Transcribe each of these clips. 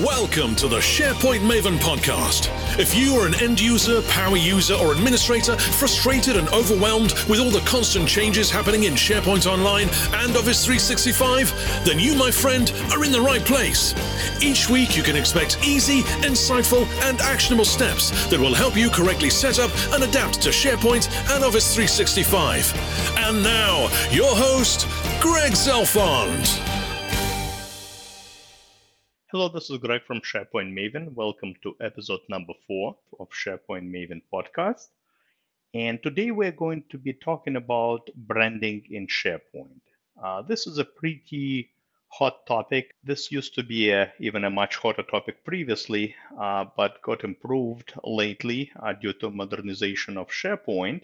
Welcome to the SharePoint Maven podcast. If you are an end user, power user, or administrator frustrated and overwhelmed with all the constant changes happening in SharePoint Online and Office 365, then you, my friend, are in the right place. Each week, you can expect easy, insightful, and actionable steps that will help you correctly set up and adapt to SharePoint and Office 365. And now, your host, Greg Zelfond. Hello, this is Greg from SharePoint Maven. Welcome to episode number four of SharePoint Maven podcast. And today we're going to be talking about branding in SharePoint. Uh, this is a pretty hot topic. This used to be a, even a much hotter topic previously, uh, but got improved lately uh, due to modernization of SharePoint.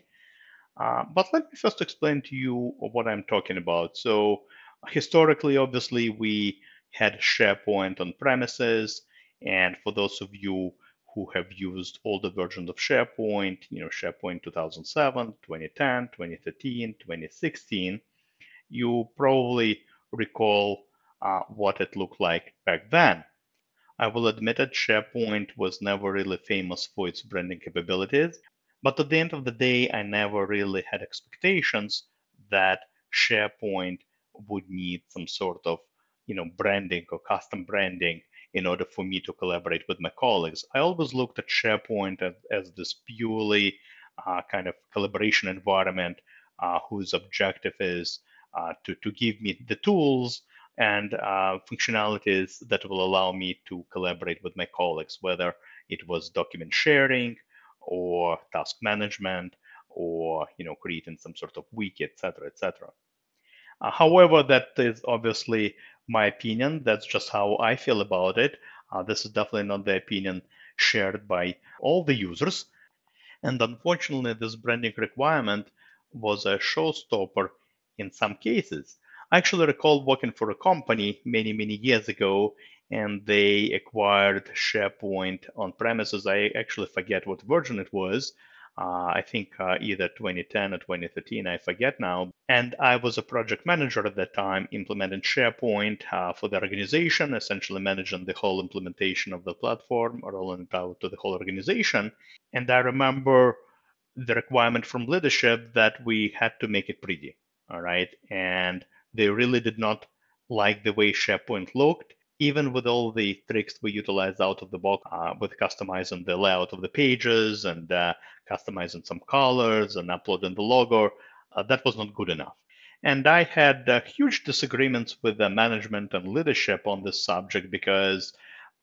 Uh, but let me first explain to you what I'm talking about. So, historically, obviously, we had SharePoint on premises. And for those of you who have used older versions of SharePoint, you know, SharePoint 2007, 2010, 2013, 2016, you probably recall uh, what it looked like back then. I will admit that SharePoint was never really famous for its branding capabilities, but at the end of the day, I never really had expectations that SharePoint would need some sort of you know, branding or custom branding in order for me to collaborate with my colleagues. I always looked at SharePoint as, as this purely uh, kind of collaboration environment uh, whose objective is uh, to, to give me the tools and uh, functionalities that will allow me to collaborate with my colleagues, whether it was document sharing or task management or you know creating some sort of wiki, etc., etc. Uh, however, that is obviously my opinion. That's just how I feel about it. Uh, this is definitely not the opinion shared by all the users. And unfortunately, this branding requirement was a showstopper in some cases. I actually recall working for a company many, many years ago, and they acquired SharePoint on premises. I actually forget what version it was, uh, I think uh, either 2010 or 2013, I forget now. And I was a project manager at that time, implementing SharePoint uh, for the organization, essentially managing the whole implementation of the platform, rolling it out to the whole organization. And I remember the requirement from leadership that we had to make it pretty. All right. And they really did not like the way SharePoint looked even with all the tricks we utilize out of the box uh, with customizing the layout of the pages and uh, customizing some colors and uploading the logo, uh, that was not good enough. And I had uh, huge disagreements with the management and leadership on this subject because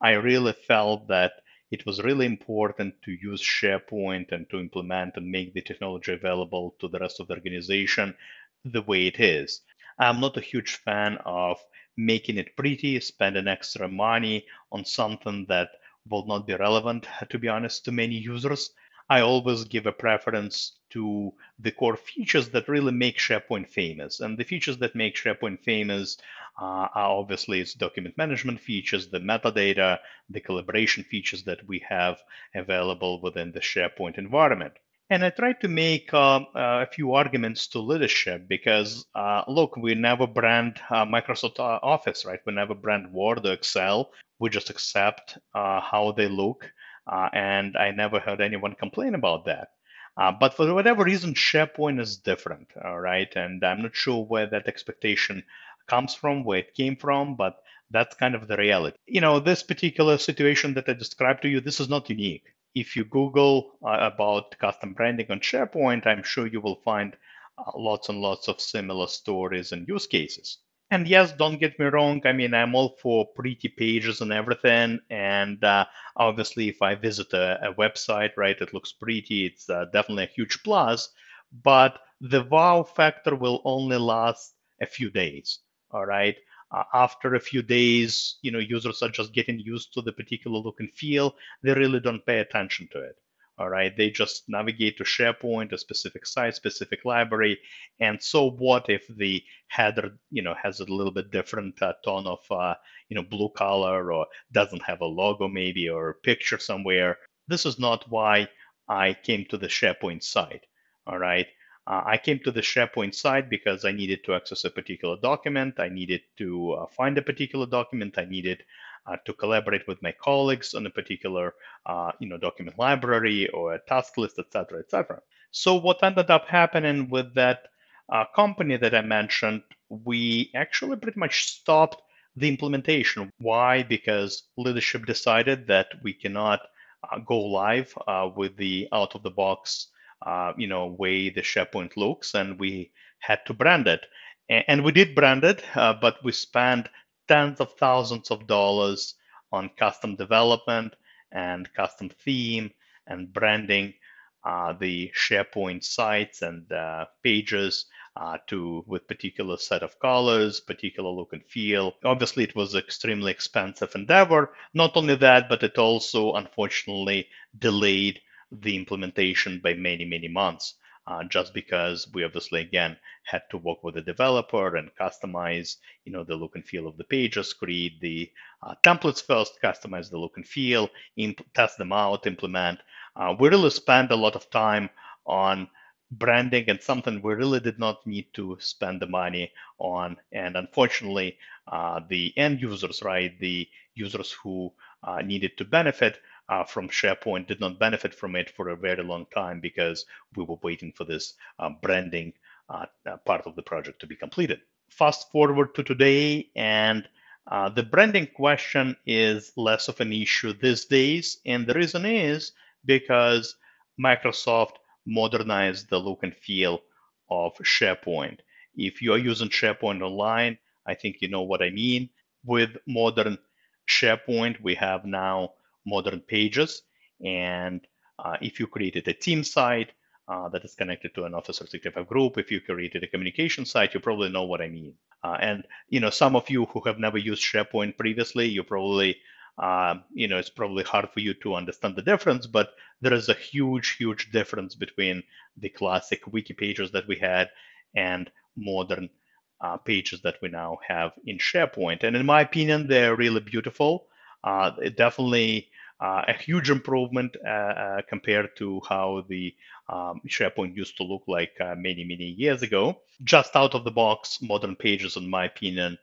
I really felt that it was really important to use SharePoint and to implement and make the technology available to the rest of the organization the way it is. I'm not a huge fan of making it pretty, spending extra money on something that will not be relevant, to be honest, to many users. I always give a preference to the core features that really make SharePoint famous. And the features that make SharePoint famous uh, are obviously its document management features, the metadata, the collaboration features that we have available within the SharePoint environment. And I tried to make uh, uh, a few arguments to leadership because, uh, look, we never brand uh, Microsoft uh, Office, right? We never brand Word or Excel. We just accept uh, how they look. and I never heard anyone complain about that. but for whatever reason, SharePoint is different, all right? And I'm not sure where that expectation comes from, where it came from, but that's kind of the reality. You know, this particular situation that I described to you, this is not unique if you Google uh, about custom branding on SharePoint, I'm sure you will find uh, lots and lots of similar stories and use cases. And yes, don't get me wrong. I mean, I'm all for pretty pages and everything. And uh, obviously, if I visit a, a, website, right, it looks pretty. It's uh, definitely a huge plus. But the wow factor will only last a few days. All right uh, after a few days, you know, users are just getting used to the particular look and feel. They really don't pay attention to it. All right, they just navigate to SharePoint, a specific site, specific library, and so what if the header, you know, has a little bit different uh, tone of, uh, you know, blue color or doesn't have a logo maybe or a picture somewhere? This is not why I came to the SharePoint site. All right, I came to the SharePoint site because I needed to access a particular document. I needed to uh, find a particular document. I needed uh, to collaborate with my colleagues on a particular uh, you know document library or a task list, etc., etc. So what ended up happening with that uh, company that I mentioned, we actually pretty much stopped the implementation. Why? Because leadership decided that we cannot uh, go live uh, with the out of the box, uh, you know, way the SharePoint looks, and we had to brand it. And, and we did brand it, uh, but we spent tens of thousands of dollars on custom development and custom theme and branding uh, the SharePoint sites and uh, pages uh, to with particular set of colors, particular look and feel. Obviously, it was extremely expensive endeavor. Not only that, but it also unfortunately delayed the implementation by many, many months. Uh, just because we obviously again had to work with the developer and customize you know the look and feel of the pages create the uh, templates first customize the look and feel imp- test them out implement uh, we really spent a lot of time on branding and something we really did not need to spend the money on. And unfortunately, uh, the end users, right, the users who uh, needed to benefit uh, from SharePoint did not benefit from it for a very long time because we were waiting for this uh, branding uh, uh, part of the project to be completed. Fast forward to today, and the branding question is less of an issue these days. And the reason is because Microsoft modernized the look and feel of SharePoint. If you are using SharePoint online, I think you know what I mean. With modern SharePoint, we have now modern pages. And uh, if you created a team site uh, that is connected to an Office 365 group, if you created a communication site, you probably know what I mean. Uh, and you know, some of you who have never used SharePoint previously, you probably uh, you know, it's probably hard for you to understand the difference, but there is a huge, huge difference between the classic wiki pages that we had and modern uh, pages that we now have in SharePoint. And in my opinion, they're really beautiful. Uh, definitely uh, a huge improvement uh, compared to how the um, SharePoint used to look like many, many years ago. Just out of the box, modern pages, in my opinion,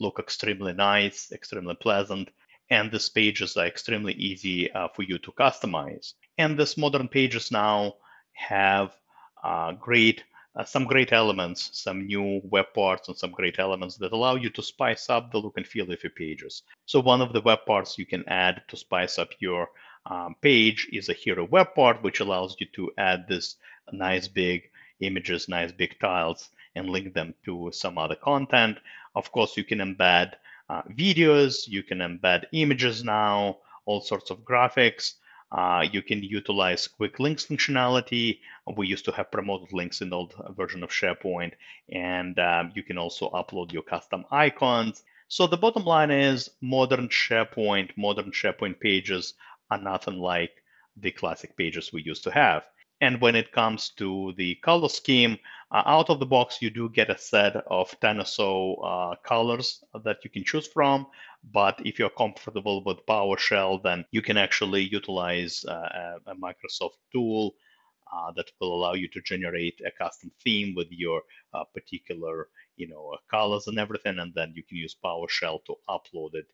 look extremely nice, extremely pleasant and these pages are extremely easy uh, for you to customize. And these modern pages now have uh, great uh, some great elements, some new web parts and some great elements that allow you to spice up the look and feel of your pages. So one of the web parts you can add to spice up your um, page is a hero web part, which allows you to add this nice big images, nice big tiles, and link them to some other content. Of course, you can embed uh, videos, you can embed images now, all sorts of graphics. Uh, you can utilize quick links functionality. We used to have promoted links in the old version of SharePoint, and um, you can also upload your custom icons. So the bottom line is modern SharePoint, modern SharePoint pages are nothing like the classic pages we used to have. And when it comes to the color scheme, uh, out of the box, you do get a set of 10 or so uh, colors that you can choose from. But if you're comfortable with PowerShell, then you can actually utilize uh, a, Microsoft tool uh, that will allow you to generate a custom theme with your uh, particular you know, colors and everything. And then you can use PowerShell to upload it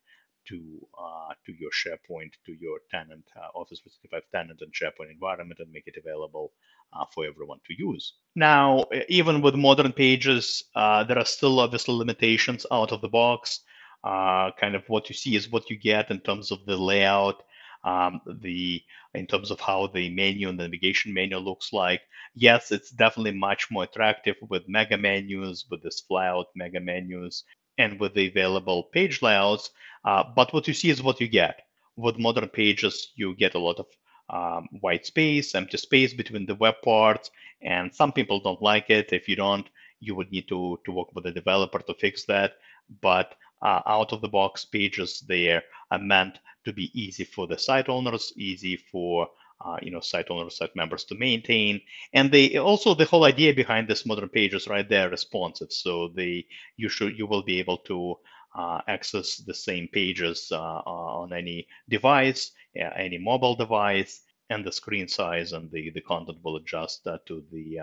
to uh, to your SharePoint, to your tenant, uh, Office 365 tenant and SharePoint environment and make it available uh, for everyone to use. Now, even with modern pages, uh, there are still obviously limitations out of the box. Uh, kind of what you see is what you get in terms of the layout, um, the in terms of how the menu and the navigation menu looks like. Yes, it's definitely much more attractive with mega menus, with this flyout mega menus, and with the available page layouts. Uh, but what you see is what you get. With modern pages, you get a lot of um, white space, empty space between the web parts, and some people don't like it. If you don't, you would need to, to work with the developer to fix that. But uh, out of the box pages there are meant to be easy for the site owners, easy for uh, you know site owners, site members to maintain, and they also the whole idea behind this modern pages, right? They're responsive, so they you should you will be able to uh, access the same pages uh, on any device, any mobile device, and the screen size and the, the content will adjust uh, to the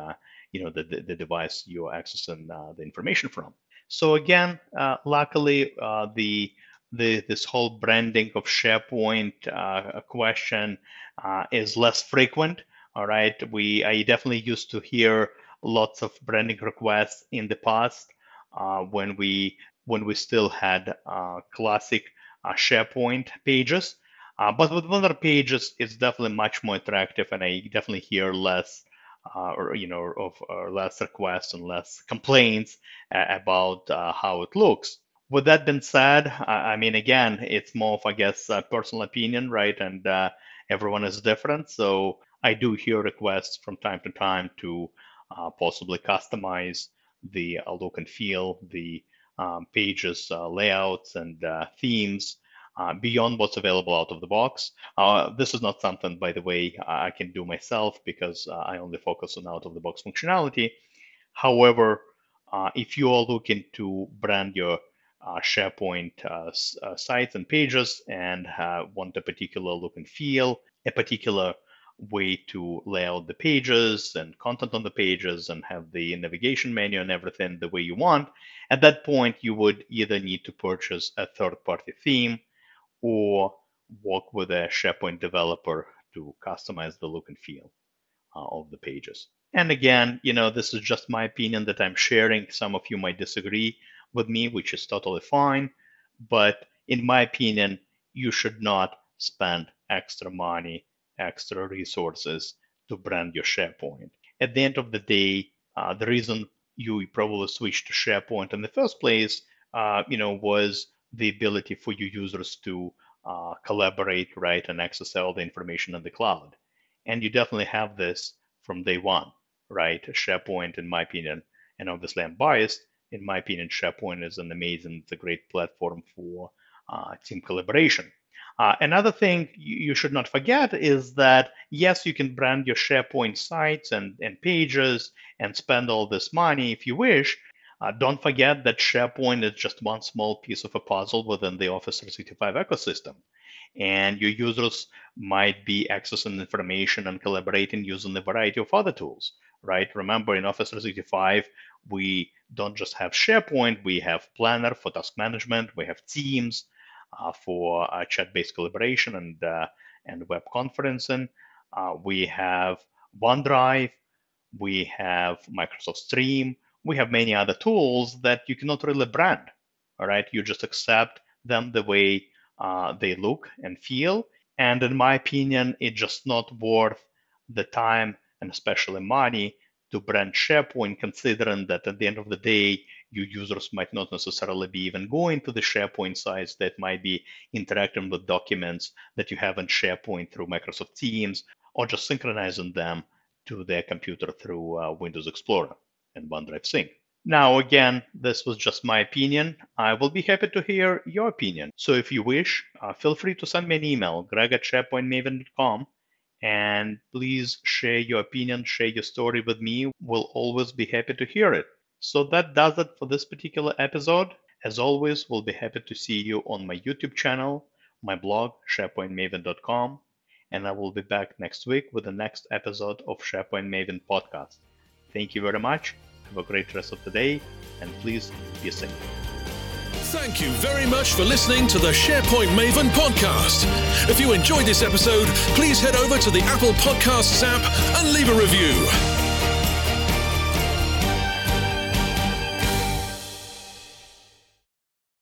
you know the, the, the, device you're accessing the information from. So again, luckily the the this whole branding of SharePoint uh, question uh, is less frequent. All right, we I definitely used to hear lots of branding requests in the past uh, when we when we still had uh, classic uh, SharePoint pages. Uh, but with other pages, it's definitely much more attractive, and I definitely hear less, or you know, of less requests and less complaints about how it looks. With that being said, I mean, again, it's more of, I guess, personal opinion, right? And everyone is different, so I do hear requests from time to time to uh, possibly customize the uh, look and feel, the um, pages, uh, layouts, and themes uh, beyond what's available out of the box. Uh, this is not something, by the way, I can do myself because uh, I only focus on out of the box functionality. However, if you are looking to brand your Uh, SharePoint uh, uh, sites and pages and want a particular look and feel, a particular way to lay out the pages and content on the pages and have the navigation menu and everything the way you want, at that point, you would either need to purchase a third party theme or work with a SharePoint developer to customize the look and feel uh, of the pages. And again, you know, this is just my opinion that I'm sharing. Some of you might disagree with me, which is totally fine. But in my opinion, you should not spend extra money extra resources to brand your SharePoint. At the end of the day, uh, the reason you probably switched to SharePoint in the first place, uh, you know, was the ability for your users to uh, collaborate, right, and access all the information in the cloud. And you definitely have this from day one, right? SharePoint, in my opinion, and obviously I'm biased. In my opinion, SharePoint is an amazing, it's a great platform for uh, team collaboration. Uh, another thing you should not forget is that yes, you can brand your SharePoint sites and, and pages and spend all this money if you wish. Uh, don't forget that SharePoint is just one small piece of a puzzle within the Office 365 ecosystem. And your users might be accessing information and collaborating using a variety of other tools, right? Remember, in Office 365, we don't just have SharePoint, we have Planner for task management, we have Teams, uh, for uh, chat-based collaboration and uh, and web conferencing. we have OneDrive, we have Microsoft Stream, we have many other tools that you cannot really brand. All right, you just accept them the way uh, they look and feel. And in my opinion, it's just not worth the time and especially money to brand SharePoint, considering that at the end of the day, your users might not necessarily be even going to the SharePoint sites that might be interacting with documents that you have in SharePoint through Microsoft Teams, or just synchronizing them to their computer through uh, Windows Explorer and OneDrive Sync. Now, again, this was just my opinion. I will be happy to hear your opinion. So if you wish, uh, feel free to send me an email, greg at sharepointmaven.com, and please share your opinion, share your story with me. We'll always be happy to hear it. So that does it for this particular episode. As always, we'll be happy to see you on my YouTube channel, my blog, SharePointMaven.com, and I will be back next week with the next episode of SharePoint Maven podcast. Thank you very much. Have a great rest of the day, and please be safe. Thank you very much for listening to the SharePoint Maven podcast. If you enjoyed this episode, please head over to the Apple Podcasts app and leave a review.